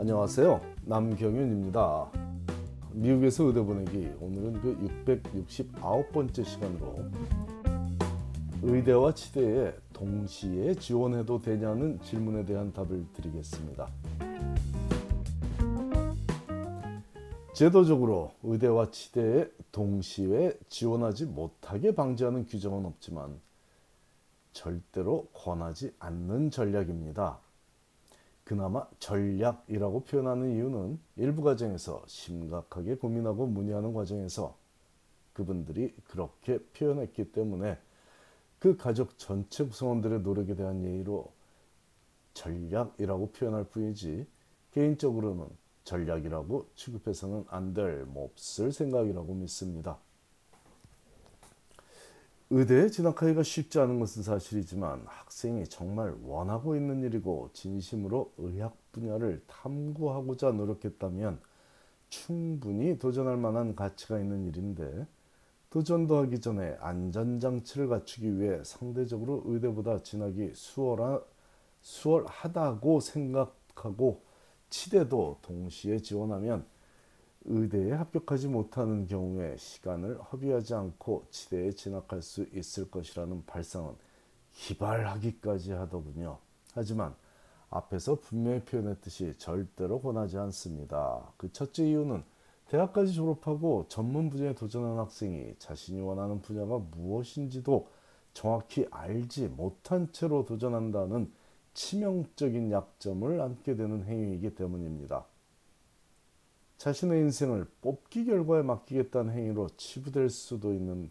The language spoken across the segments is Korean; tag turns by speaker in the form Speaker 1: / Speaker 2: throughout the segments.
Speaker 1: 안녕하세요. 남경윤입니다. 미국에서 의대 보내기 오늘은 그 669번째 시간으로 의대와 치대에 동시에 지원해도 되냐는 질문에 대한 답을 드리겠습니다. 제도적으로 의대와 치대에 동시에 지원하지 못하게 방지하는 규정은 없지만 절대로 권하지 않는 전략입니다. 그나마 전략이라고 표현하는 이유는 일부 가정에서 심각하게 고민하고 문의하는 과정에서 그분들이 그렇게 표현했기 때문에 그 가족 전체 구성원들의 노력에 대한 예의로 전략이라고 표현할 뿐이지 개인적으로는 전략이라고 취급해서는 안 될 몹쓸 생각이라고 믿습니다. 의대에 진학하기가 쉽지 않은 것은 사실이지만 학생이 정말 원하고 있는 일이고 진심으로 의학 분야를 탐구하고자 노력했다면 충분히 도전할 만한 가치가 있는 일인데 도전도 하기 전에 안전장치를 갖추기 위해 상대적으로 의대보다 진학이 수월하, 수월하다고 생각하고 치대도 동시에 지원하면 의대에 합격하지 못하는 경우에 시간을 허비하지 않고 치대에 진학할 수 있을 것이라는 발상은 기발하기까지 하더군요. 하지만 앞에서 분명히 표현했듯이 절대로 권하지 않습니다. 그 첫째 이유는 대학까지 졸업하고 전문 분야에 도전한 학생이 자신이 원하는 분야가 무엇인지도 정확히 알지 못한 채로 도전한다는 치명적인 약점을 안게 되는 행위이기 때문입니다. 자신의 인생을 뽑기 결과에 맡기겠다는 행위로 치부될 수도 있는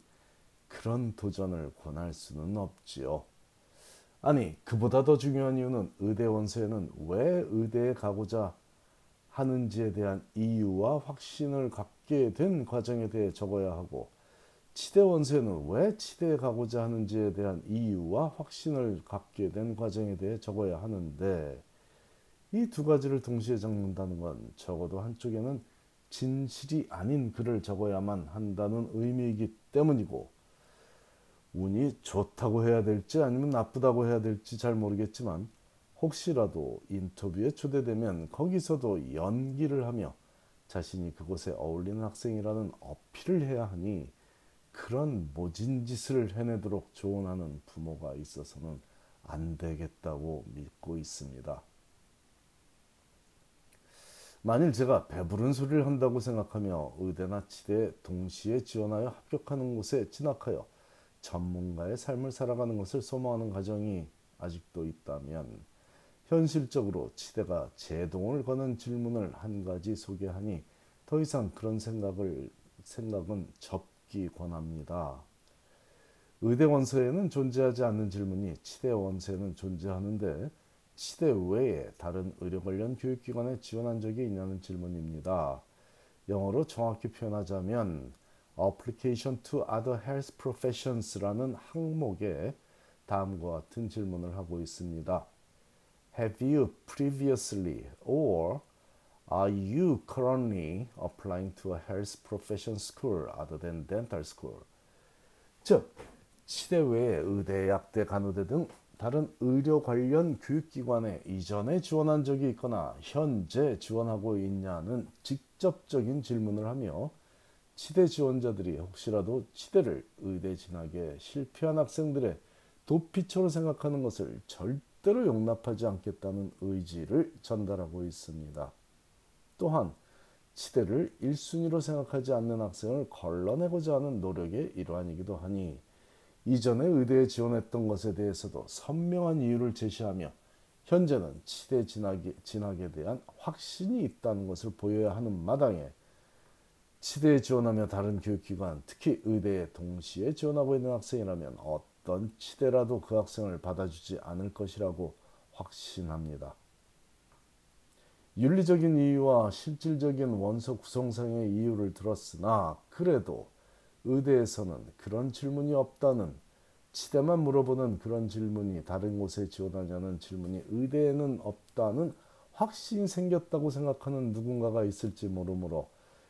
Speaker 1: 그런 도전을 권할 수는 없지요. 아니, 그보다 더 중요한 이유는 의대 원서에는 왜 의대에 가고자 하는지에 대한 이유와 확신을 갖게 된 과정에 대해 적어야 하고, 치대 원서에는 왜 치대에 가고자 하는지에 대한 이유와 확신을 갖게 된 과정에 대해 적어야 하는데, 이 두 가지를 동시에 적는다는 건 적어도 한쪽에는 진실이 아닌 글을 적어야만 한다는 의미이기 때문이고 운이 좋다고 해야 될지 아니면 나쁘다고 해야 될지 잘 모르겠지만 혹시라도 인터뷰에 초대되면 거기서도 연기를 하며 자신이 그곳에 어울리는 학생이라는 어필을 해야 하니 그런 모진 짓을 해내도록 조언하는 부모가 있어서는 안 되겠다고 믿고 있습니다. 만일 제가 배부른 소리를 한다고 생각하며 의대나 치대에 동시에 지원하여 합격하는 곳에 진학하여 전문가의 삶을 살아가는 것을 소망하는 가정이 아직도 있다면 현실적으로 치대가 제동을 거는 질문을 한 가지 소개하니 더 이상 그런 생각을 생각은 접기 권합니다. 의대 원서에는 존재하지 않는 질문이 치대 원서에는 존재하는데 시대 외에 다른 의료 관련 교육기관에 지원한 적이 있냐는 질문입니다. 영어로 정확히 표현하자면 Application to Other Health Professions라는 항목에 다음과 같은 질문을 하고 있습니다. Have you previously or are you currently applying to a health profession school other than dental school? 즉, 시대 외에 의대, 약대, 간호대 등 다른 의료 관련 교육기관에 이전에 지원한 적이 있거나 현재 지원하고 있냐는 직접적인 질문을 하며 치대 지원자들이 혹시라도 치대를 의대 진학에 실패한 학생들의 도피처로 생각하는 것을 절대로 용납하지 않겠다는 의지를 전달하고 있습니다. 또한 치대를 1순위로 생각하지 않는 학생을 걸러내고자 하는 노력의 일환이기도 하니 이전에 의대에 지원했던 것에 대해서도 선명한 이유를 제시하며 현재는 치대 진학에, 진학에 대한 확신이 있다는 것을 보여야 하는 마당에 치대에 지원하며 다른 교육기관, 특히 의대에 동시에 지원하고 있는 학생이라면 어떤 치대라도 그 학생을 받아주지 않을 것이라고 확신합니다. 윤리적인 이유와 실질적인 원서 구성상의 이유를 들었으나 그래도 의대에서는 그런 질문이 없다는 치대만 물어보는 그런 질문이 다른 곳에 지원하냐는 질문이 의대에는 없다는 확신이 생겼다고 생각하는 누군가가 있을지 모르므로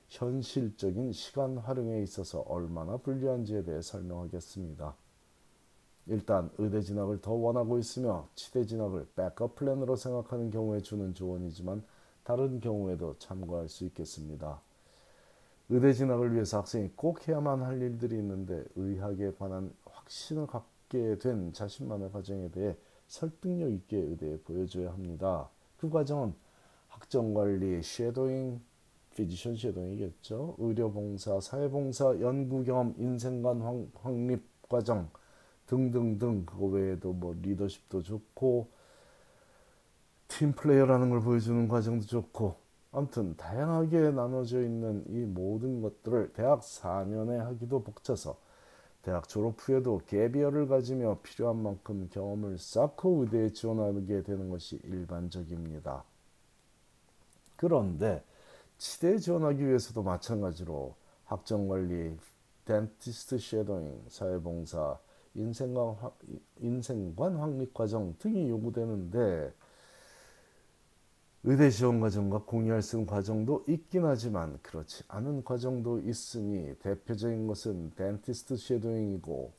Speaker 1: 현실적인 시간 활용에 있어서 얼마나 불리한지에 대해 설명하겠습니다. 일단 의대 진학을 더 원하고 있으며 치대 진학을 백업 플랜으로 생각하는 경우에 주는 조언이지만 다른 경우에도 참고할 수 있겠습니다. 의대 진학을 위해서 학생이 꼭 해야만 할 일들이 있는데 의학에 관한 확신을 갖게 된 자신만의 과정에 대해 설득력 있게 의대에 보여줘야 합니다. 그 과정은 학점관리, shadowing, physician shadowing이겠죠. 의료봉사, 사회봉사, 연구경험, 인생관 확립 과정 등등등 그거 외에도 뭐 리더십도 좋고 team player라는 걸 보여주는 과정도 좋고 아무튼 다양하게 나눠져 있는 이 모든 것들을 대학 4년에 하기도 벅차서 대학 졸업 후에도 gap year를 가지며 필요한 만큼 경험을 쌓고 의대에 지원하게 되는 것이 일반적입니다. 그런데 치대에 지원하기 위해서도 마찬가지로 학점관리, dentist shadowing, 사회봉사, 인생관, 인생관 확립 과정 등이 요구되는데 의대 지원 과정과 공유할 수 있는 과정도 있긴 하지만 그렇지 않은 과정도 있으니 대표적인 것은 dentist shadowing이고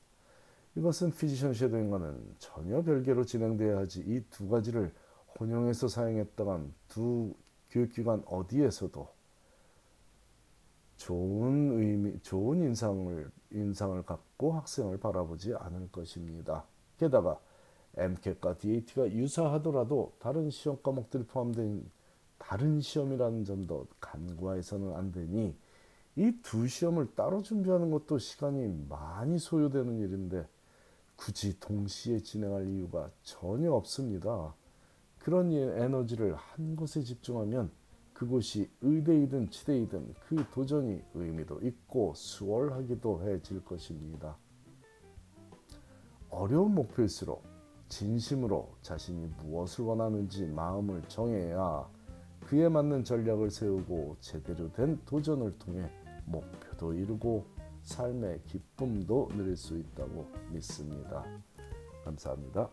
Speaker 1: 이것은 피지션 쉐도잉과는 전혀 별개로 진행돼야 하지 이 두 가지를 혼용해서 사용했다간 두 교육기관 어디에서도 좋은 의미, 좋은 인상을 인상을 갖고 학생을 바라보지 않을 것입니다. 게다가 MCAT과 DAT가 유사하더라도 다른 시험 과목들이 포함된 다른 시험이라는 점도 간과해서는 안 되니 이 두 시험을 따로 준비하는 것도 시간이 많이 소요되는 일인데 굳이 동시에 진행할 이유가 전혀 없습니다. 그런 에너지를 한 곳에 집중하면 그곳이 의대이든 치대이든 그 도전이 의미도 있고 수월하기도 해질 것입니다. 어려운 목표일수록 진심으로 자신이 무엇을 원하는지 마음을 정해야 그에 맞는 전략을 세우고 제대로 된 도전을 통해 목표도 이루고 삶의 기쁨도 누릴 수 있다고 믿습니다. 감사합니다.